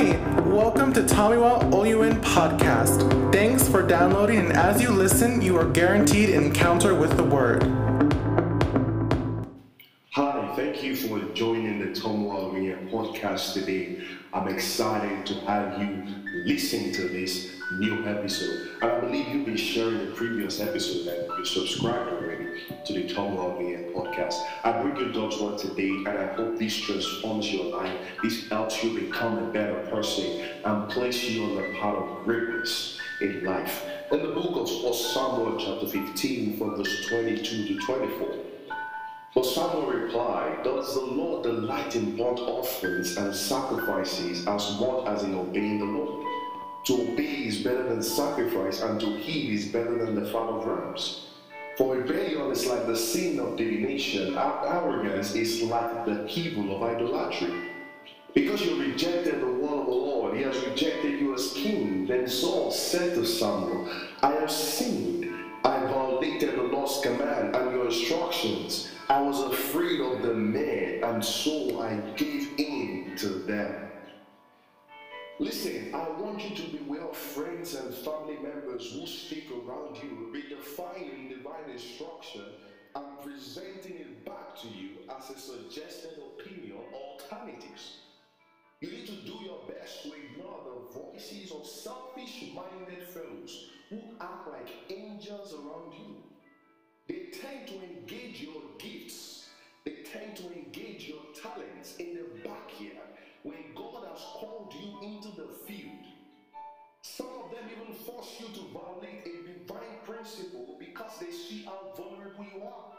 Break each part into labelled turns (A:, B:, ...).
A: Hi, welcome to Tomiwa Oyuin podcast. Thanks for downloading, and as you listen, you are guaranteed an encounter with the Word.
B: Hi, thank you for joining the Tom Wallinger podcast today. I'm excited to have you listen to this new episode. And I believe you've been sharing the previous episode and you subscribed already to the Tom Wallinger podcast. I bring you God's word today and I hope this transforms your life. This helps you become a better person and place you on the path of greatness in life. In the book of 1 Samuel chapter 15 from verse 22 to 24. But Samuel replied, Does the Lord delight in burnt offerings and sacrifices as much as in obeying the Lord? To obey is better than sacrifice, and to heed is better than the fat of rams. For rebellion is like the sin of divination, arrogance is like the evil of idolatry. Because you rejected the word of the Lord, he has rejected you as king. Then Saul said to Samuel, I have sinned. I violated the Lord's command and your instructions. I was afraid of the men, and so I gave in to them. Listen, I want you to beware of friends and family members who stick around you, redefining divine instruction and presenting it back to you as a suggested opinion alternatives. You need to do your best to ignore the voices of selfish minded fellows who act like angels around you. They tend to engage your gifts, they tend to engage your talents in the backyard when God has called you into the them even force you to violate a divine principle because they see how vulnerable you are.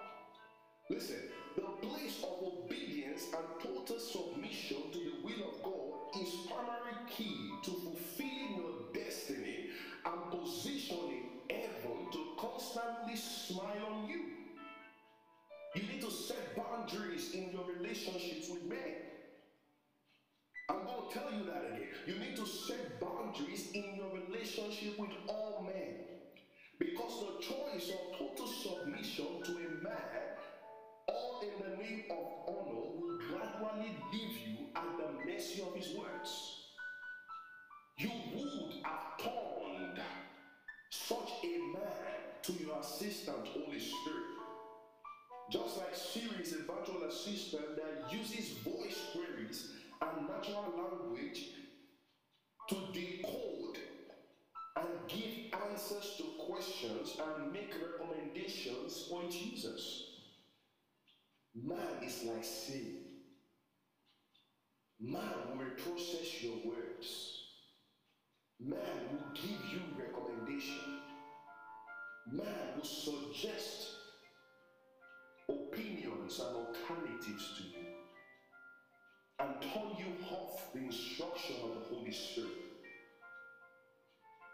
B: Listen, the place of obedience and total submission to the will of God is primary key to fulfilling your destiny and positioning heaven to constantly smile on you. You need to set boundaries in your relationships tell you that again. You need to set boundaries in your relationship with all men. Because the choice of total submission to a man, all in the name of honor, will gradually leave you at the mercy of his words. You would have turned such a man to your assistant, Holy Spirit. Just like Siri's a virtual assistant that uses voice queries and natural language to decode and give answers to questions and make recommendations for users. Man is like sin. Man will process your words. Man will give you recommendation. Man will suggest opinions and alternatives to you and turn you off the instruction of the Holy Spirit.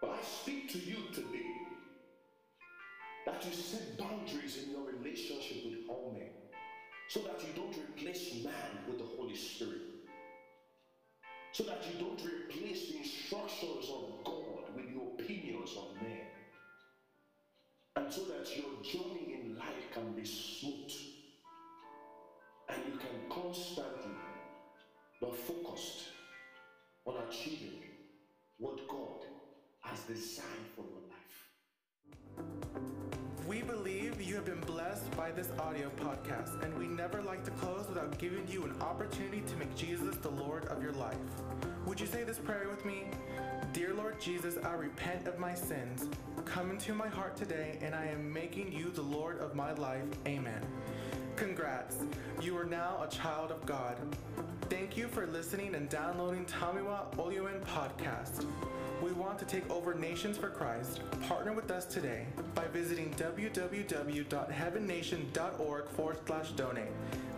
B: But I speak to you today that you set boundaries in your relationship with all men so that you don't replace man with the Holy Spirit. So that you don't replace the instructions of God with the opinions of men. And so that your journey in life can be smooth and you can constantly but focused on achieving what God has designed for your life.
A: We believe you have been blessed by this audio podcast, and we never like to close without giving you an opportunity to make Jesus the Lord of your life. Would you say this prayer with me? Dear Lord Jesus, I repent of my sins. Come into my heart today, and I am making you the Lord of my life. Amen. Congrats, you are now a child of God. Thank you for listening and downloading Tomiwa Oyuin podcast. We want to take over nations for Christ. Partner with us today by visiting www.heavennation.org forward slash donate.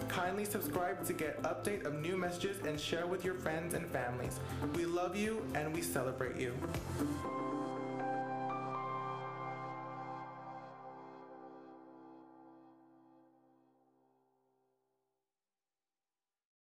A: Kindly subscribe to get update of new messages and share with your friends and families. We love you and we celebrate you.